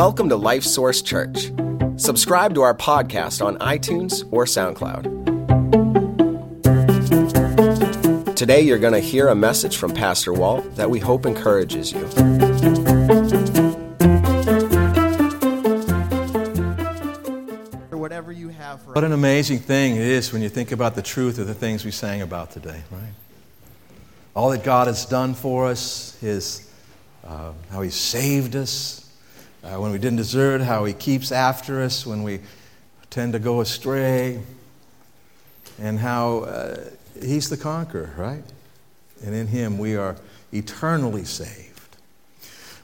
Welcome to Life Source Church. Subscribe to our podcast on iTunes or SoundCloud. Today, you're going to hear a message from Pastor Walt that we hope encourages you. whatever you have for What an amazing thing it is when you think about the truth of the things we sang about today, right? All that God has done for us, His, uh, how He saved us uh, when we didn't deserve it, how He keeps after us when we tend to go astray, and how uh, He's the conqueror, right? And in Him we are eternally saved.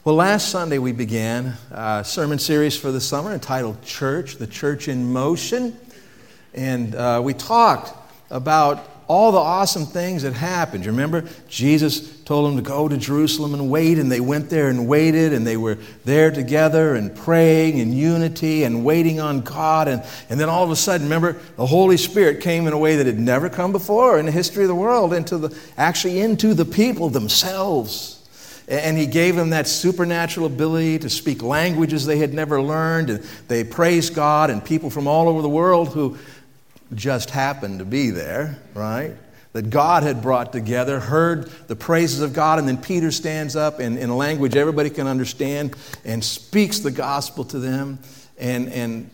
Well, last Sunday we began a sermon series for the summer entitled Church, the Church in Motion. And uh, we talked about all the awesome things that happened. You remember? Jesus told them to go to Jerusalem and wait, and they went there and waited, and they were there together and praying in unity and waiting on God. And, and then all of a sudden, remember, the Holy Spirit came in a way that had never come before in the history of the world, into the, actually into the people themselves. And he gave them that supernatural ability to speak languages they had never learned. And they praised God, and people from all over the world who just happened to be there, right? That God had brought together, heard the praises of God, and then Peter stands up in, in a language everybody can understand and speaks the gospel to them. And, and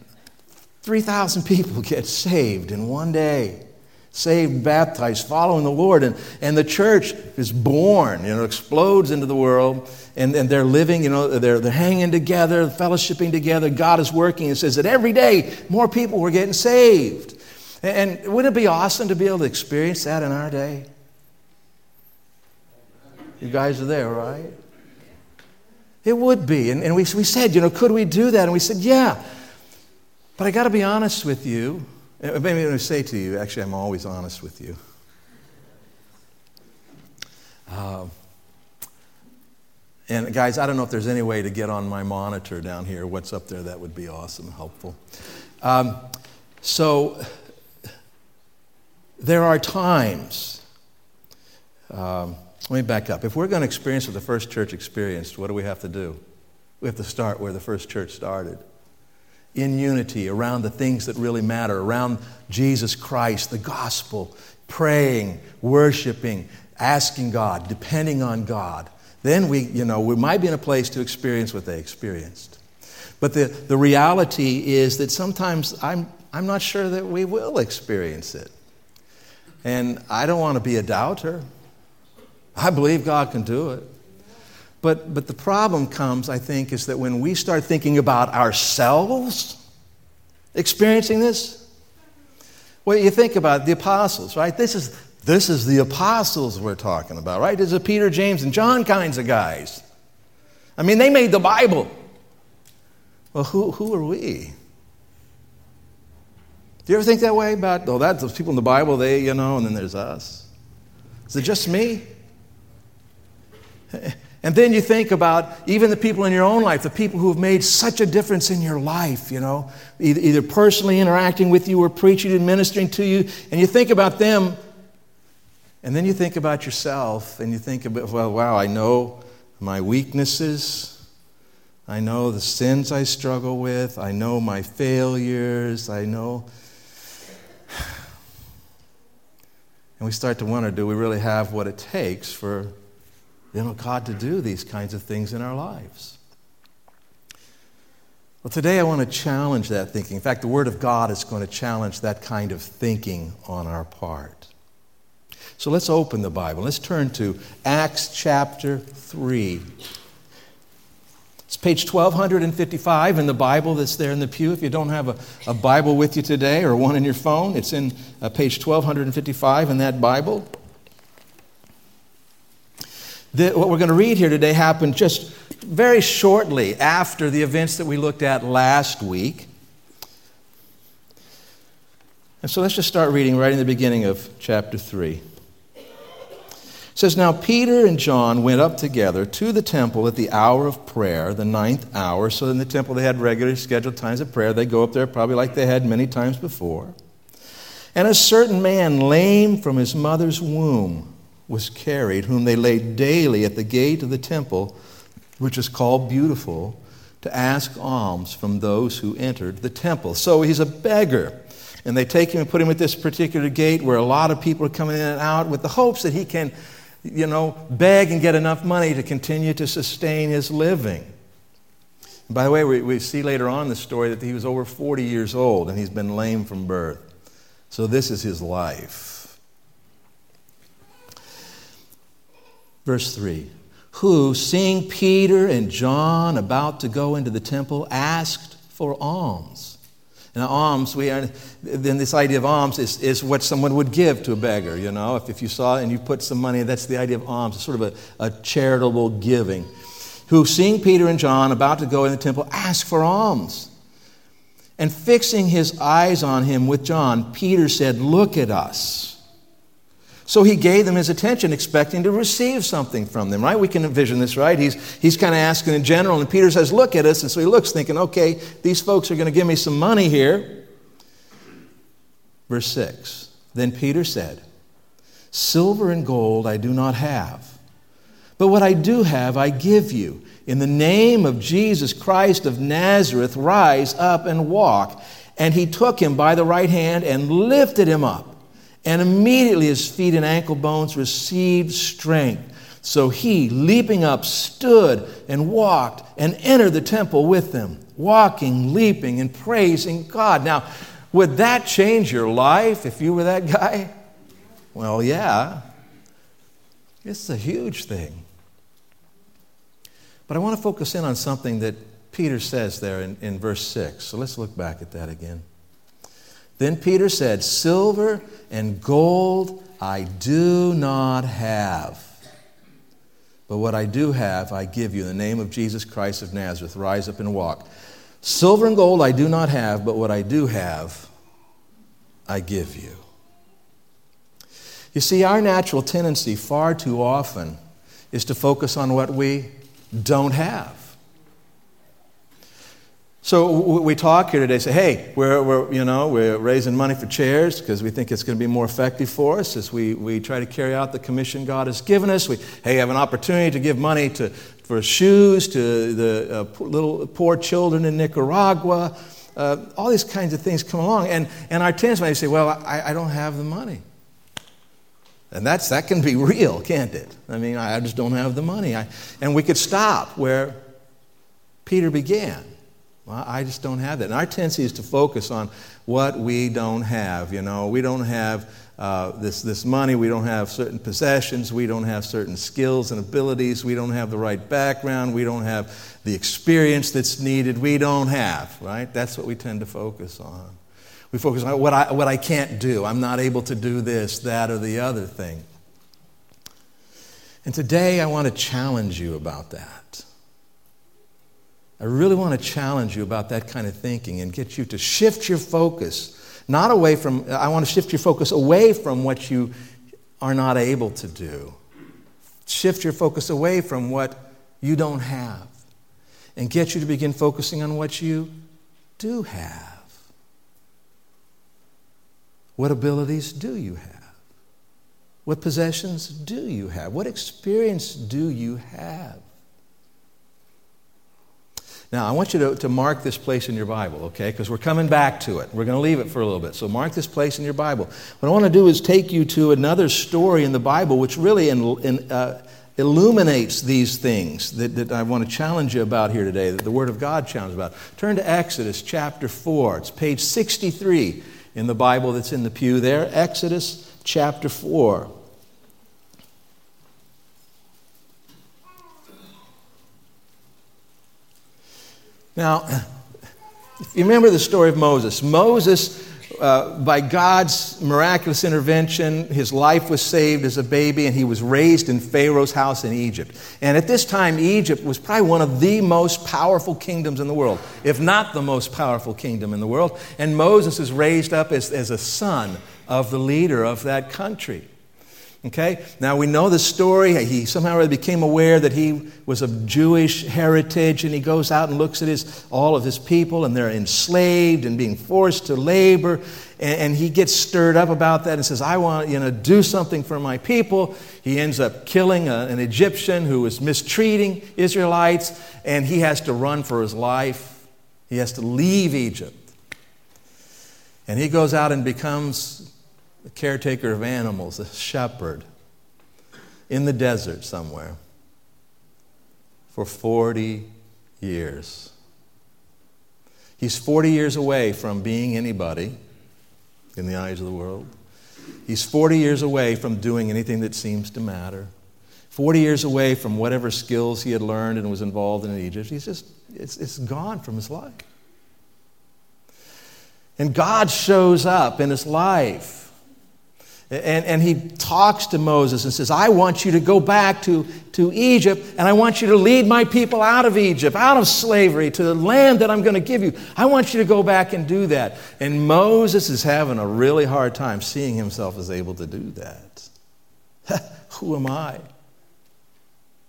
3,000 people get saved in one day saved, baptized, following the Lord. And, and the church is born, you know, explodes into the world. And, and they're living, you know, they're, they're hanging together, fellowshipping together. God is working. It says that every day more people were getting saved. And, wouldn't it be awesome to be able to experience that in our day? You guys are there, right? It would be. And, and we, we said, you know, could we do that? And we said, yeah. But I got to be honest with you. Maybe I say to you, actually, I'm always honest with you. Uh, and guys, I don't know if there's any way to get on my monitor down here. What's up there? That would be awesome, helpful. Um, so there are times. Um, let me back up. If we're going to experience what the first church experienced, what do we have to do? We have to start where the first church started in unity around the things that really matter, around Jesus Christ, the gospel, praying, worshiping, asking God, depending on God. Then we, you know, we might be in a place to experience what they experienced. But the, the reality is that sometimes I'm, I'm not sure that we will experience it. And I don't want to be a doubter. I believe God can do it. But, but the problem comes, I think, is that when we start thinking about ourselves experiencing this, well, you think about the apostles, right? This is, this is the apostles we're talking about, right? This is Peter, James, and John kinds of guys. I mean, they made the Bible. Well, who, who are we? Do you ever think that way about, oh, that, those people in the Bible, they, you know, and then there's us? Is it just me? And then you think about even the people in your own life, the people who have made such a difference in your life, you know, either, personally interacting with you or preaching and ministering to you, and you think about them, and then you think about yourself, and you think about, well, wow, I know my weaknesses. I know the sins I struggle with. I know my failures. I know. And we start to wonder do we really have what it takes for you know, God to do these kinds of things in our lives. Well, today I want to challenge that thinking. In fact, the Word of God is going to challenge that kind of thinking on our part. So let's open the Bible. Let's turn to Acts chapter 3. It's page 1255 in the Bible that's there in the pew. If you don't have a, a Bible with you today or one in your phone, it's in uh, page 1255 in that Bible. The, what we're going to read here today happened just very shortly after the events that we looked at last week. And so let's just start reading right in the beginning of chapter 3. It says, Now Peter and John went up together to the temple at the hour of prayer, the ninth hour. So in the temple, they had regularly scheduled times of prayer. They go up there probably like they had many times before. And a certain man, lame from his mother's womb, was carried, whom they laid daily at the gate of the temple, which is called Beautiful, to ask alms from those who entered the temple. So he's a beggar. And they take him and put him at this particular gate where a lot of people are coming in and out with the hopes that he can, you know, beg and get enough money to continue to sustain his living. By the way, we, we see later on the story that he was over 40 years old and he's been lame from birth. So this is his life. Verse 3 Who, seeing Peter and John about to go into the temple, asked for alms. Now, alms, we are, then this idea of alms is, is what someone would give to a beggar, you know. If, if you saw and you put some money, that's the idea of alms, sort of a, a charitable giving. Who, seeing Peter and John about to go in the temple, asked for alms. And fixing his eyes on him with John, Peter said, Look at us. So he gave them his attention, expecting to receive something from them, right? We can envision this, right? He's, he's kind of asking in general, and Peter says, Look at us. And so he looks, thinking, Okay, these folks are going to give me some money here. Verse 6 Then Peter said, Silver and gold I do not have, but what I do have I give you. In the name of Jesus Christ of Nazareth, rise up and walk. And he took him by the right hand and lifted him up. And immediately his feet and ankle bones received strength. So he, leaping up, stood and walked and entered the temple with them, walking, leaping, and praising God. Now, would that change your life if you were that guy? Well, yeah. It's a huge thing. But I want to focus in on something that Peter says there in, in verse 6. So let's look back at that again. Then Peter said, Silver and gold I do not have. But what I do have, I give you. In the name of Jesus Christ of Nazareth, rise up and walk. Silver and gold I do not have, but what I do have, I give you. You see, our natural tendency far too often is to focus on what we don't have. So we talk here today, say, hey, we're, we're, you know, we're raising money for chairs because we think it's going to be more effective for us as we, we try to carry out the commission God has given us. We, hey, have an opportunity to give money to, for shoes to the uh, little poor children in Nicaragua. Uh, all these kinds of things come along. And, and our tendency might say, well, I, I don't have the money. And that's, that can be real, can't it? I mean, I just don't have the money. I, and we could stop where Peter began. Well, I just don't have that. And our tendency is to focus on what we don't have. You know, we don't have uh, this, this money, we don't have certain possessions, we don't have certain skills and abilities, we don't have the right background, we don't have the experience that's needed, we don't have, right? That's what we tend to focus on. We focus on what I, what I can't do. I'm not able to do this, that, or the other thing. And today I want to challenge you about that. I really want to challenge you about that kind of thinking and get you to shift your focus, not away from, I want to shift your focus away from what you are not able to do. Shift your focus away from what you don't have and get you to begin focusing on what you do have. What abilities do you have? What possessions do you have? What experience do you have? Now, I want you to, to mark this place in your Bible, okay? Because we're coming back to it. We're going to leave it for a little bit. So, mark this place in your Bible. What I want to do is take you to another story in the Bible which really in, in, uh, illuminates these things that, that I want to challenge you about here today, that the Word of God challenges about. Turn to Exodus chapter 4. It's page 63 in the Bible that's in the pew there. Exodus chapter 4. Now, you remember the story of Moses. Moses, uh, by God's miraculous intervention, his life was saved as a baby and he was raised in Pharaoh's house in Egypt. And at this time, Egypt was probably one of the most powerful kingdoms in the world, if not the most powerful kingdom in the world. And Moses is raised up as, as a son of the leader of that country. Okay? Now we know the story. He somehow really became aware that he was of Jewish heritage, and he goes out and looks at his, all of his people, and they're enslaved and being forced to labor. And, and he gets stirred up about that and says, I want you know, do something for my people. He ends up killing a, an Egyptian who was mistreating Israelites, and he has to run for his life. He has to leave Egypt. And he goes out and becomes the caretaker of animals, a shepherd in the desert somewhere for 40 years. He's 40 years away from being anybody in the eyes of the world. He's 40 years away from doing anything that seems to matter. 40 years away from whatever skills he had learned and was involved in Egypt. He's just, it's, it's gone from his life. And God shows up in his life and, and he talks to Moses and says, I want you to go back to, to Egypt and I want you to lead my people out of Egypt, out of slavery, to the land that I'm going to give you. I want you to go back and do that. And Moses is having a really hard time seeing himself as able to do that. Who am I?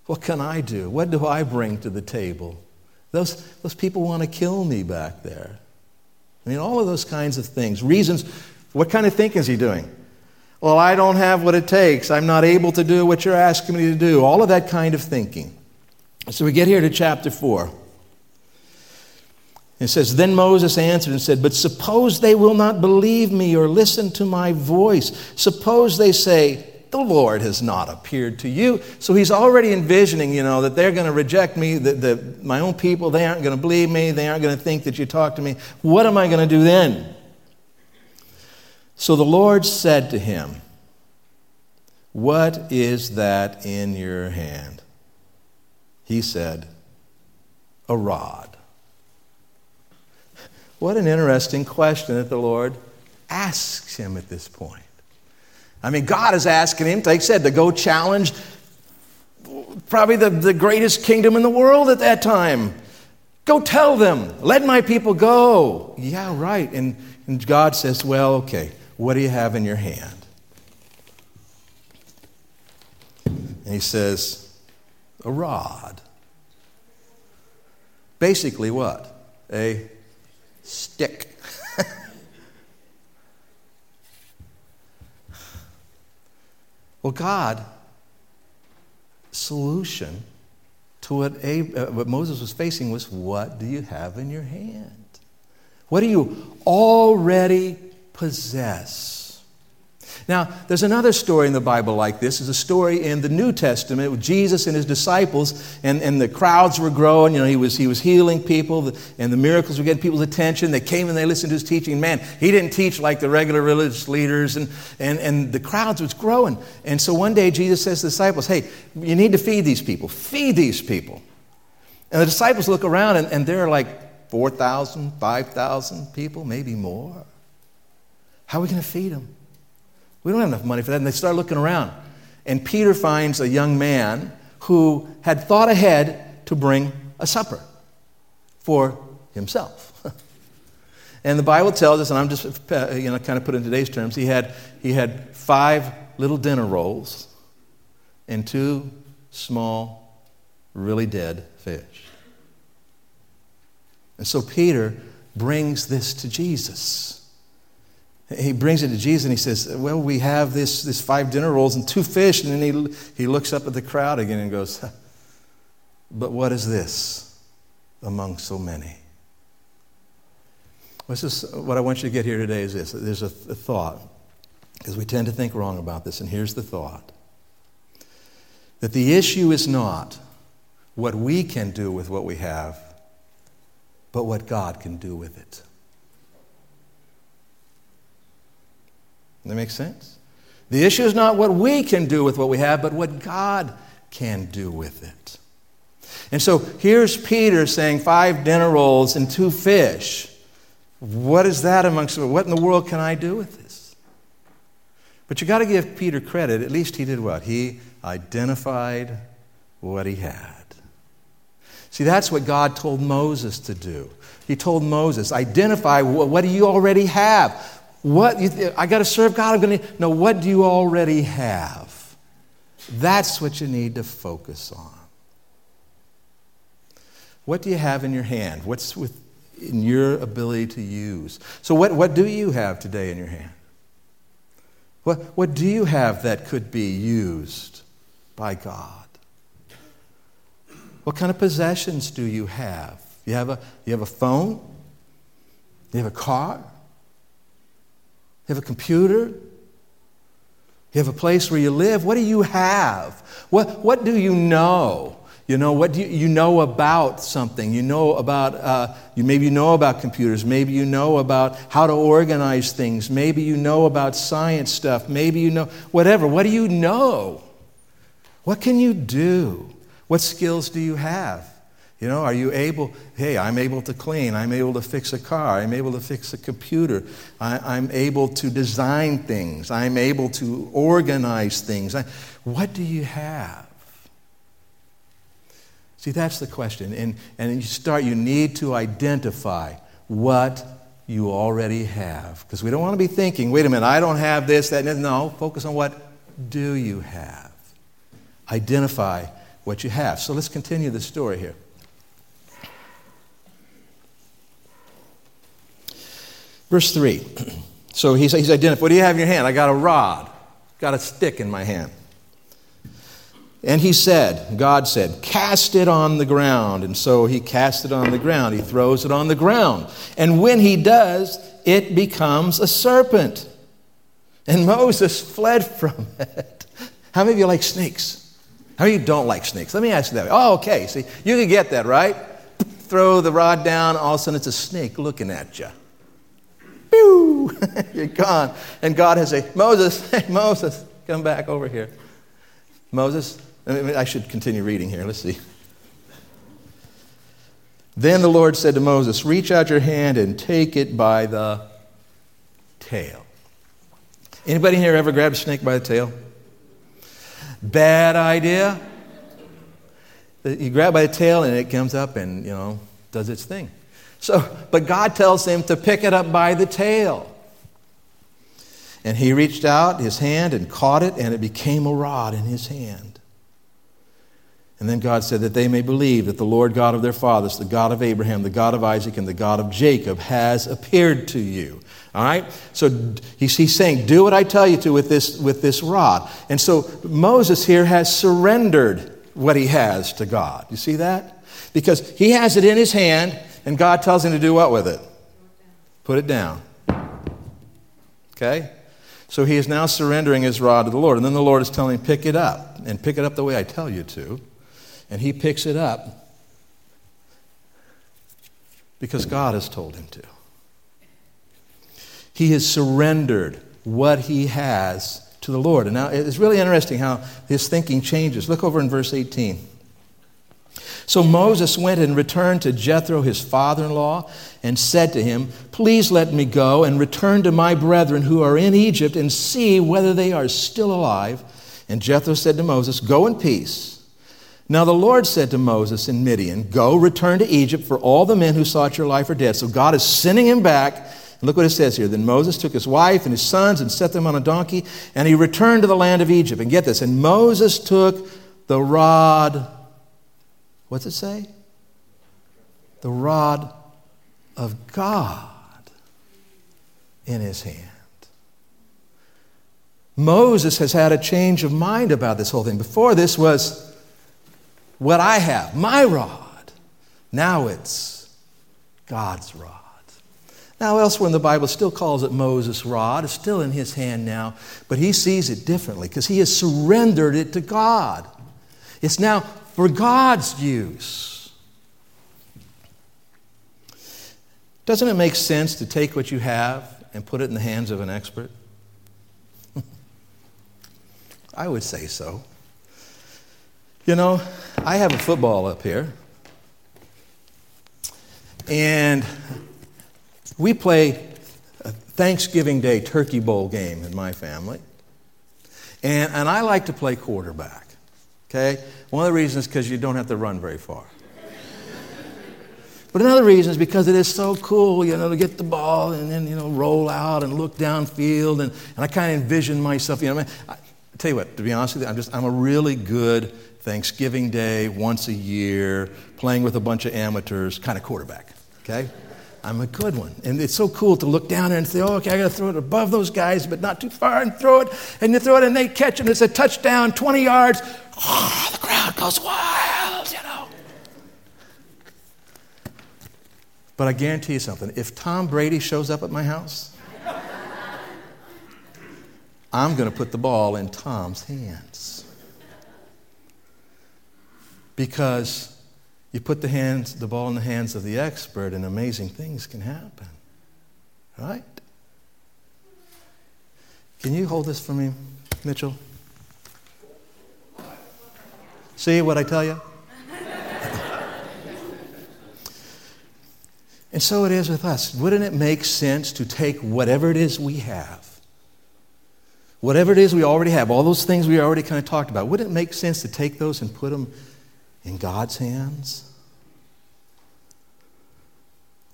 What can I do? What do I bring to the table? Those, those people want to kill me back there. I mean, all of those kinds of things. Reasons. What kind of thinking is he doing? Well, I don't have what it takes. I'm not able to do what you're asking me to do. All of that kind of thinking. So we get here to chapter 4. It says, Then Moses answered and said, But suppose they will not believe me or listen to my voice. Suppose they say, The Lord has not appeared to you. So he's already envisioning, you know, that they're going to reject me, that the, my own people, they aren't going to believe me, they aren't going to think that you talk to me. What am I going to do then? So the Lord said to him, What is that in your hand? He said, A rod. What an interesting question that the Lord asks him at this point. I mean, God is asking him, like I said, to go challenge probably the, the greatest kingdom in the world at that time. Go tell them, let my people go. Yeah, right. And, and God says, Well, okay. What do you have in your hand? And he says, A rod. Basically, what? A stick. well, God, solution to what, Ab- uh, what Moses was facing was what do you have in your hand? What do you already possess. Now, there's another story in the Bible like this. There's a story in the New Testament with Jesus and his disciples, and, and the crowds were growing. You know, he was, he was healing people, and the miracles were getting people's attention. They came and they listened to his teaching. Man, he didn't teach like the regular religious leaders, and, and, and the crowds was growing. And so one day Jesus says to the disciples, Hey, you need to feed these people. Feed these people. And the disciples look around, and, and there are like 4,000, 5,000 people, maybe more. How are we going to feed them? We don't have enough money for that. And they start looking around. And Peter finds a young man who had thought ahead to bring a supper for himself. and the Bible tells us, and I'm just uh, you know, kind of put in today's terms, he had, he had five little dinner rolls and two small, really dead fish. And so Peter brings this to Jesus he brings it to Jesus and he says, Well, we have this, this five dinner rolls and two fish. And then he, he looks up at the crowd again and goes, But what is this among so many? This is, what I want you to get here today is this there's a, a thought, because we tend to think wrong about this. And here's the thought that the issue is not what we can do with what we have, but what God can do with it. That makes sense? The issue is not what we can do with what we have, but what God can do with it. And so here's Peter saying five dinner rolls and two fish. What is that amongst what in the world can I do with this? But you got to give Peter credit. At least he did what? He identified what he had. See, that's what God told Moses to do. He told Moses, identify what do you already have? What I got to serve God. I'm going to. No, what do you already have? That's what you need to focus on. What do you have in your hand? What's within your ability to use? So, what, what do you have today in your hand? What, what do you have that could be used by God? What kind of possessions do you have? You have a, you have a phone? You have a car? You have a computer? You have a place where you live? What do you have? What, what do you know? You know, what do you, you know about something? You know about, uh, you, maybe you know about computers. Maybe you know about how to organize things. Maybe you know about science stuff. Maybe you know, whatever. What do you know? What can you do? What skills do you have? You know, are you able, hey, I'm able to clean, I'm able to fix a car, I'm able to fix a computer, I, am able to design things, I'm able to organize things. I, what do you have? See, that's the question. And, and you start, you need to identify what you already have. Because we don't want to be thinking, wait a minute, I don't have this, that, no. Focus on what do you have. Identify what you have. So let's continue the story here. Verse 3. So he's, he's identified. What do you have in your hand? I got a rod, got a stick in my hand. And he said, God said, cast it on the ground. And so he cast it on the ground. He throws it on the ground. And when he does, it becomes a serpent. And Moses fled from it. How many of you like snakes? How many of you don't like snakes? Let me ask you that. Oh, okay. See, you can get that, right? Throw the rod down, all of a sudden it's a snake looking at you. Pew! You're gone. And God has a Moses, hey, Moses, come back over here. Moses, I should continue reading here. Let's see. Then the Lord said to Moses, Reach out your hand and take it by the tail. Anybody here ever grabbed a snake by the tail? Bad idea. You grab by the tail and it comes up and, you know, does its thing. So, but God tells him to pick it up by the tail. And he reached out his hand and caught it, and it became a rod in his hand. And then God said that they may believe that the Lord God of their fathers, the God of Abraham, the God of Isaac, and the God of Jacob has appeared to you. All right? So he's, he's saying, do what I tell you to with this, with this rod. And so Moses here has surrendered what he has to God. You see that? Because he has it in his hand, and God tells him to do what with it? Put it down. Okay? So he is now surrendering his rod to the Lord. And then the Lord is telling him, pick it up, and pick it up the way I tell you to and he picks it up because God has told him to. He has surrendered what he has to the Lord. And now it's really interesting how his thinking changes. Look over in verse 18. So Moses went and returned to Jethro, his father in law, and said to him, Please let me go and return to my brethren who are in Egypt and see whether they are still alive. And Jethro said to Moses, Go in peace. Now the Lord said to Moses in Midian, Go, return to Egypt, for all the men who sought your life are dead. So God is sending him back. And look what it says here. Then Moses took his wife and his sons and set them on a donkey, and he returned to the land of Egypt. And get this, and Moses took the rod, what's it say? The rod of God in his hand. Moses has had a change of mind about this whole thing. Before this was what I have, my rod. Now it's God's rod. Now, elsewhere in the Bible, still calls it Moses' rod. It's still in his hand now, but he sees it differently because he has surrendered it to God. It's now for God's use. Doesn't it make sense to take what you have and put it in the hands of an expert? I would say so. You know, I have a football up here, and we play a Thanksgiving Day Turkey Bowl game in my family. And, and I like to play quarterback. Okay? One of the reasons is because you don't have to run very far. But another reason is because it is so cool, you know, to get the ball and then, you know, roll out and look downfield. And, and I kind of envision myself, you know, I, I tell you what, to be honest with you, I'm just I'm a really good Thanksgiving Day, once a year, playing with a bunch of amateurs kind of quarterback. Okay? I'm a good one. And it's so cool to look down and say, oh, okay, I got to throw it above those guys, but not too far, and throw it. And you throw it, and they catch it, and it's a touchdown, 20 yards. Oh, the crowd goes wild, you know. But I guarantee you something if Tom Brady shows up at my house, I'm going to put the ball in Tom's hands. Because you put the, hands, the ball in the hands of the expert, and amazing things can happen. Right? Can you hold this for me, Mitchell? See what I tell you? and so it is with us. Wouldn't it make sense to take whatever it is we have, whatever it is we already have, all those things we already kind of talked about, wouldn't it make sense to take those and put them in God's hands?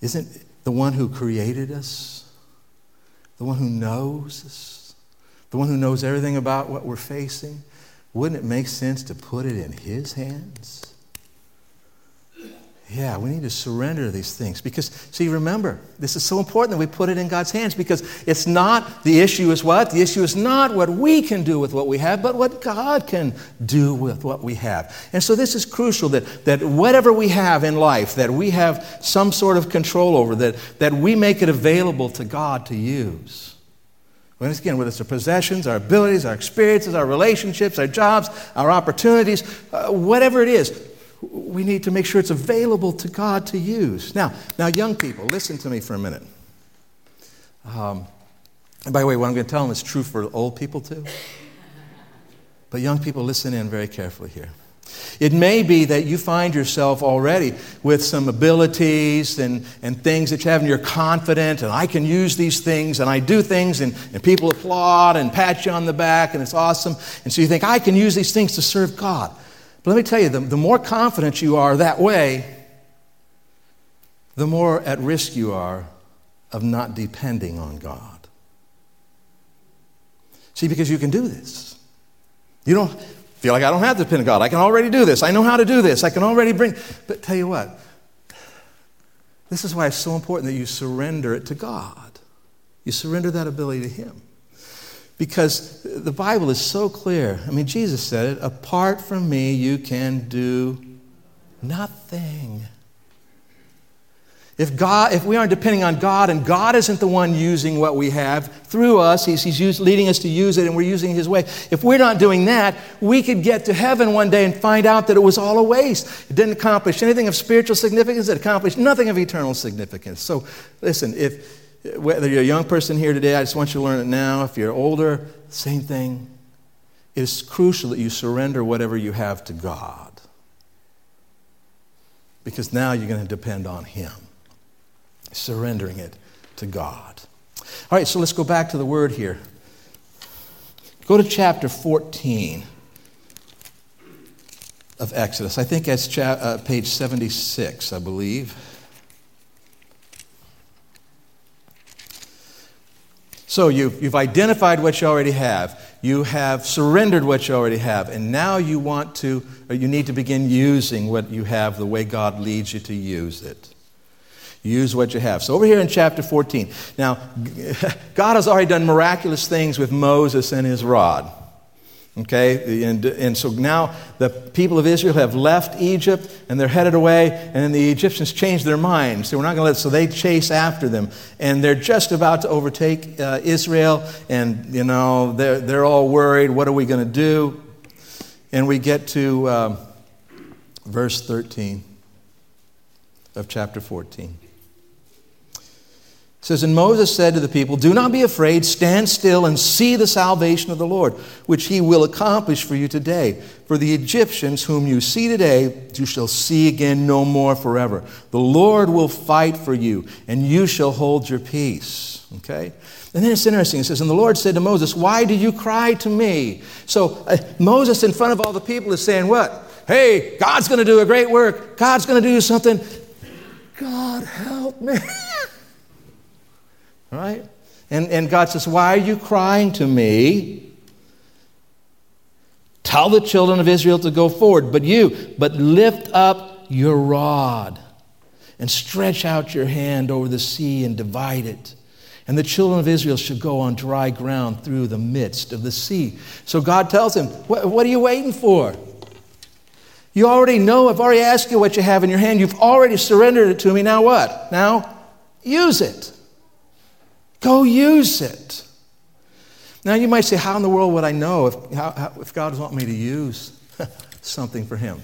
Isn't the one who created us, the one who knows us, the one who knows everything about what we're facing? Wouldn't it make sense to put it in His hands? Yeah, we need to surrender these things because, see, remember, this is so important that we put it in God's hands because it's not, the issue is what? The issue is not what we can do with what we have, but what God can do with what we have. And so this is crucial that, that whatever we have in life, that we have some sort of control over, that, that we make it available to God to use. Once again, whether it's our possessions, our abilities, our experiences, our relationships, our jobs, our opportunities, uh, whatever it is, we need to make sure it's available to God to use. Now, now, young people, listen to me for a minute. Um, and by the way, what I'm going to tell them is true for old people too. But young people, listen in very carefully here. It may be that you find yourself already with some abilities and, and things that you have, and you're confident, and I can use these things, and I do things, and, and people applaud and pat you on the back, and it's awesome. And so you think, I can use these things to serve God. But let me tell you, the, the more confident you are that way, the more at risk you are of not depending on God. See, because you can do this. You don't feel like I don't have to depend on God. I can already do this. I know how to do this. I can already bring. But tell you what, this is why it's so important that you surrender it to God. You surrender that ability to Him. Because the Bible is so clear. I mean, Jesus said it apart from me, you can do nothing. If, God, if we aren't depending on God and God isn't the one using what we have through us, He's, he's used, leading us to use it and we're using His way. If we're not doing that, we could get to heaven one day and find out that it was all a waste. It didn't accomplish anything of spiritual significance, it accomplished nothing of eternal significance. So, listen, if, whether you're a young person here today, I just want you to learn it now. If you're older, same thing. It is crucial that you surrender whatever you have to God. Because now you're going to depend on Him. Surrendering it to God. All right, so let's go back to the word here. Go to chapter 14 of Exodus. I think that's cha- uh, page 76, I believe. So you've, you've identified what you already have. You have surrendered what you already have. And now you want to, or you need to begin using what you have the way God leads you to use it. Use what you have. So over here in chapter 14. Now, God has already done miraculous things with Moses and his rod. Okay, and, and so now the people of Israel have left Egypt and they're headed away, and then the Egyptians change their minds. So we're not going to let, so they chase after them, and they're just about to overtake uh, Israel, and you know they're they're all worried. What are we going to do? And we get to um, verse 13 of chapter 14 says, And Moses said to the people, Do not be afraid, stand still and see the salvation of the Lord, which he will accomplish for you today. For the Egyptians whom you see today, you shall see again no more forever. The Lord will fight for you, and you shall hold your peace. Okay? And then it's interesting. It says, And the Lord said to Moses, Why do you cry to me? So uh, Moses, in front of all the people, is saying, What? Hey, God's going to do a great work. God's going to do something. God help me. Right? And, and God says, Why are you crying to me? Tell the children of Israel to go forward, but you, but lift up your rod and stretch out your hand over the sea and divide it. And the children of Israel should go on dry ground through the midst of the sea. So God tells him, What, are you waiting for? You already know, I've already asked you what you have in your hand. You've already surrendered it to me. Now what? Now use it. Go use it. Now you might say, How in the world would I know if, how, how, if God wants me to use something for Him?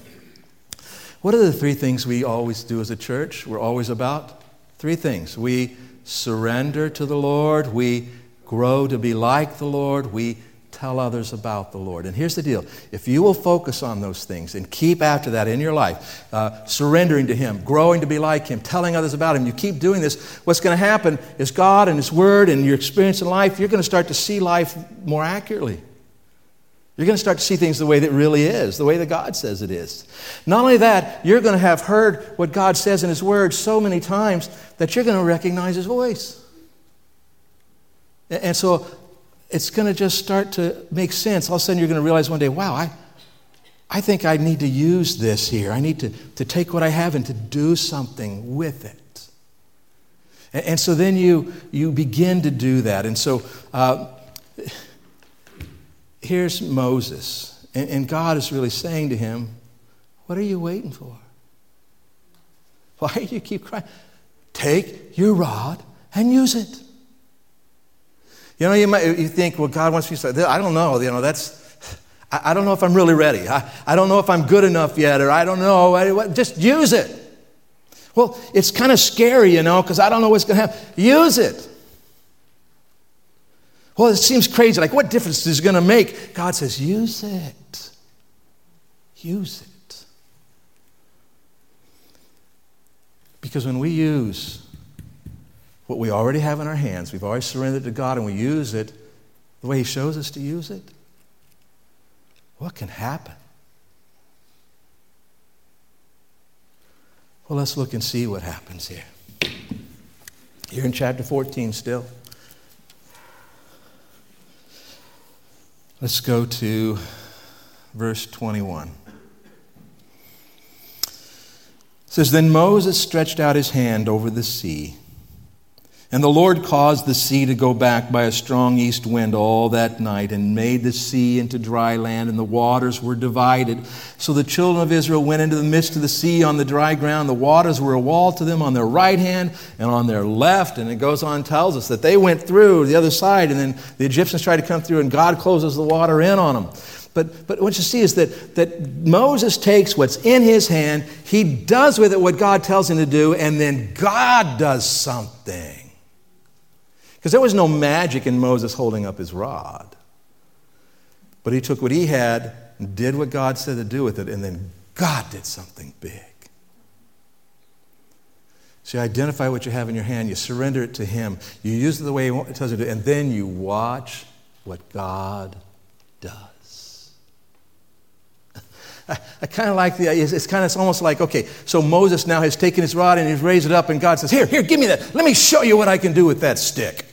What are the three things we always do as a church? We're always about three things. We surrender to the Lord, we grow to be like the Lord, we tell others about the Lord. And here's the deal if you will focus on those things and keep after that in your life, uh, surrendering to Him, growing to be like Him, telling others about Him, you keep doing this, what's going to happen is God and His Word and your experience in life, you're going to start to see life more accurately. You're going to start to see things the way that really is, the way that God says it is. Not only that, you're going to have heard what God says in His Word so many times that you're going to recognize His voice. And so it's going to just start to make sense. All of a sudden, you're going to realize one day, wow, I, I think I need to use this here. I need to, to take what I have and to do something with it. And, and so then you, you begin to do that. And so uh, here's Moses. And, and God is really saying to him, What are you waiting for? Why do you keep crying? Take your rod and use it. You know, you might you think, well, God wants me to. Say, I don't know. You know, that's. I, I don't know if I'm really ready. I, I don't know if I'm good enough yet, or I don't know. I, just use it. Well, it's kind of scary, you know, because I don't know what's going to happen. Use it. Well, it seems crazy. Like, what difference is it going to make? God says, use it. Use it. Because when we use what we already have in our hands, we've already surrendered to God, and we use it the way He shows us to use it, what can happen? Well, let's look and see what happens here. Here in chapter 14 still. Let's go to verse 21. It says, Then Moses stretched out his hand over the sea and the Lord caused the sea to go back by a strong east wind all that night, and made the sea into dry land, and the waters were divided. So the children of Israel went into the midst of the sea on the dry ground. The waters were a wall to them on their right hand and on their left. And it goes on and tells us that they went through the other side, and then the Egyptians tried to come through, and God closes the water in on them. But, but what you see is that, that Moses takes what's in his hand, he does with it what God tells him to do, and then God does something. Because there was no magic in Moses holding up his rod. But he took what he had and did what God said to do with it, and then God did something big. So you identify what you have in your hand, you surrender it to Him, you use it the way He tells you to, and then you watch what God does. I, I kind of like the it's, it's kind of almost like okay, so Moses now has taken his rod and he's raised it up, and God says, "Here, here, give me that. Let me show you what I can do with that stick."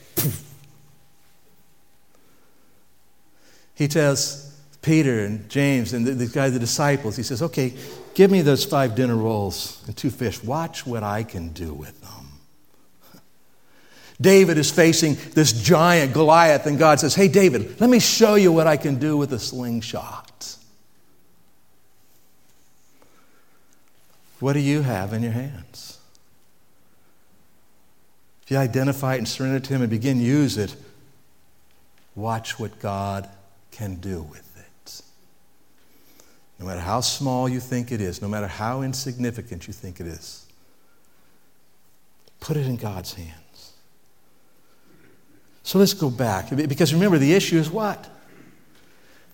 He tells Peter and James and the, guys, the disciples, he says, Okay, give me those five dinner rolls and two fish. Watch what I can do with them. David is facing this giant Goliath, and God says, Hey, David, let me show you what I can do with a slingshot. What do you have in your hands? If you identify it and surrender it to Him and begin to use it, watch what God can do with it. No matter how small you think it is, no matter how insignificant you think it is, put it in God's hands. So let's go back. Because remember, the issue is what?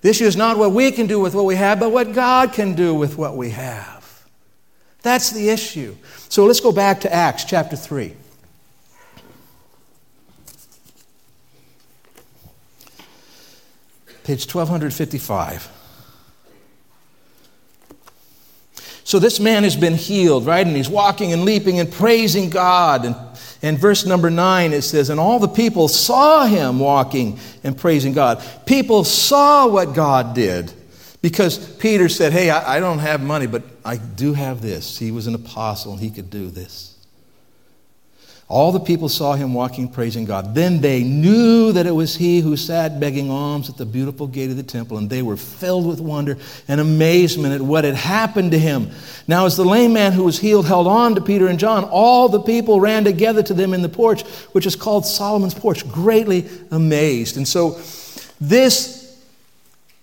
The issue is not what we can do with what we have, but what God can do with what we have. That's the issue. So let's go back to Acts chapter 3. Page 1255. So this man has been healed, right? And he's walking and leaping and praising God. And, and verse number nine, it says, And all the people saw him walking and praising God. People saw what God did. Because Peter said, Hey, I, I don't have money, but I do have this. He was an apostle and he could do this. All the people saw him walking, praising God. Then they knew that it was he who sat begging alms at the beautiful gate of the temple, and they were filled with wonder and amazement at what had happened to him. Now, as the lame man who was healed held on to Peter and John, all the people ran together to them in the porch, which is called Solomon's porch, greatly amazed. And so, this,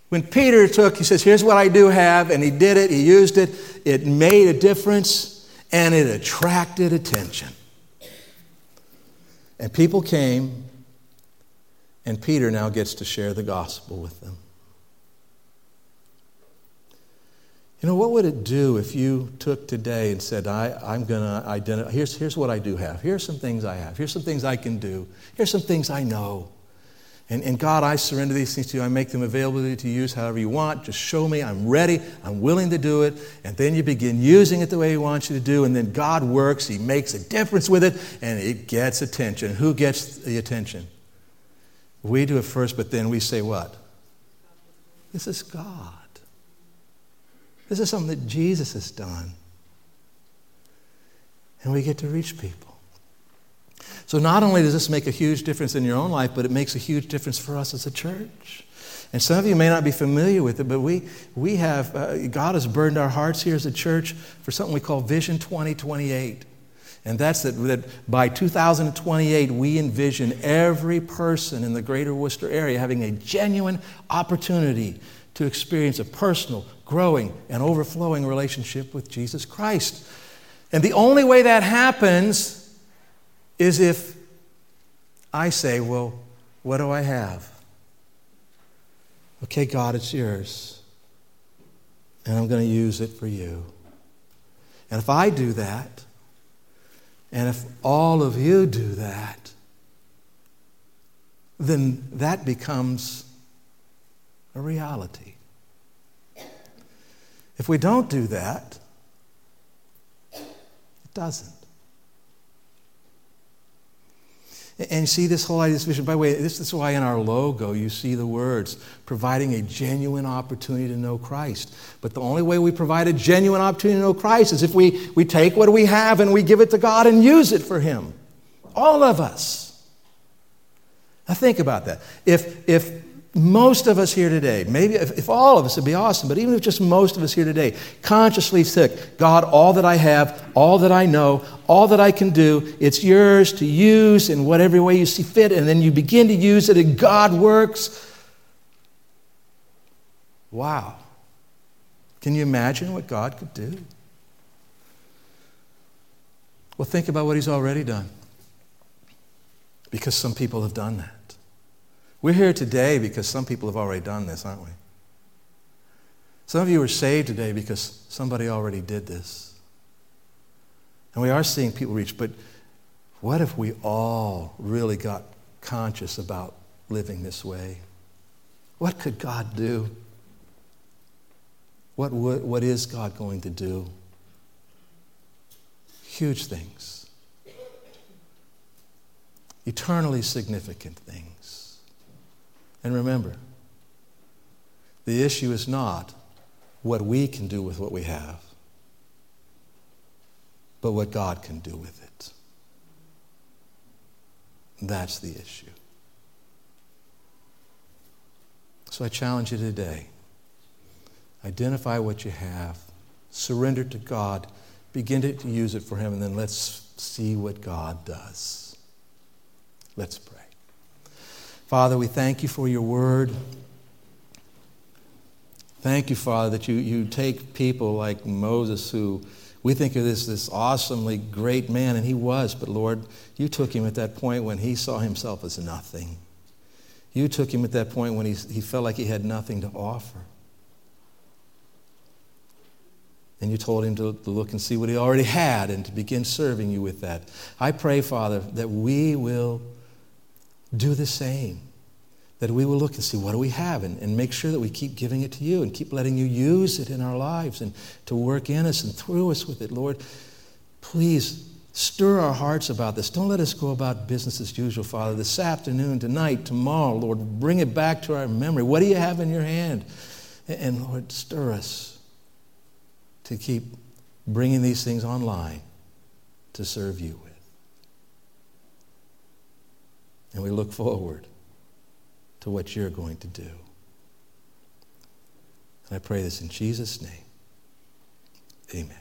when Peter took, he says, Here's what I do have, and he did it, he used it, it made a difference, and it attracted attention. And people came, and Peter now gets to share the gospel with them. You know, what would it do if you took today and said, I, am going to identify, here's, here's what I do have. Here's some things I have. Here's some things I can do. Here's some things I know. And, and God, I surrender these things to you. I make them available to you to use however you want. Just show me. I'm ready. I'm willing to do it. And then you begin using it the way He wants you to do. And then God works. He makes a difference with it, and it gets attention. Who gets the attention? We do it first, but then we say, What? This is God. This is something that Jesus has done. And we get to reach people. So not only does this make a huge difference in your own life, but it makes a huge difference for us as a church. And some of you may not be familiar with it, but we, we have, uh, God has burdened our hearts here as a church for something we call Vision 2028. And that's that, that by 2028, we envision every person in the greater Worcester area having a genuine opportunity to experience a personal, growing, and overflowing relationship with Jesus Christ. And the only way that happens is if I say, Well, what do I have? Okay, God, it's yours. And I'm going to use it for you. And if I do that, and if all of you do that, then that becomes a reality. If we don't do that, it doesn't. And see this whole idea, this vision. By the way, this is why in our logo you see the words providing a genuine opportunity to know Christ. But the only way we provide a genuine opportunity to know Christ is if we, we take what we have and we give it to God and use it for Him. All of us. Now think about that. If, if most of us here today, maybe if, if, all of us, it'd be awesome, but even if just most of us here today consciously said, God, all that I have, all that I know, all that I can do, it's yours to use in whatever way you see fit, and then you begin to use it and God works. Wow. Can you imagine what God could do? Well, think about what He's already done. Because some people have done that. We're here today because some people have already done this, aren't we? Some of you are saved today because somebody already did this. And we are seeing people reach, but what if we all really got conscious about living this way? What could God do? What, what, what is God going to do? Huge things, eternally significant things. And remember, the issue is not what we can do with what we have, but what God can do with it. That's the issue. So I challenge you today identify what you have, surrender to God, begin to use it for Him, and then let's see what God does. Let's pray. Father, we thank you for your word. Thank you, Father, that you, you take people like Moses who we think of this, this awesomely great man, and he was, but Lord, you took him at that point when he saw himself as nothing. You took him at that point when he, he felt like he had nothing to offer. And you told him to, to look and see what he already had and to begin serving you with that. I pray, Father, that we will do the same. That we will look and see what do we have and, and make sure that we keep giving it to you and keep letting you use it in our lives and to work in us and through us with it. Lord, please stir our hearts about this. Don't let us go about business as usual, Father. This afternoon, tonight, tomorrow, Lord, bring it back to our memory. What do you have in your hand? And Lord, stir us to keep bringing these things online to serve you with. And we look forward to what you're going to do. And I pray this in Jesus' name. Amen.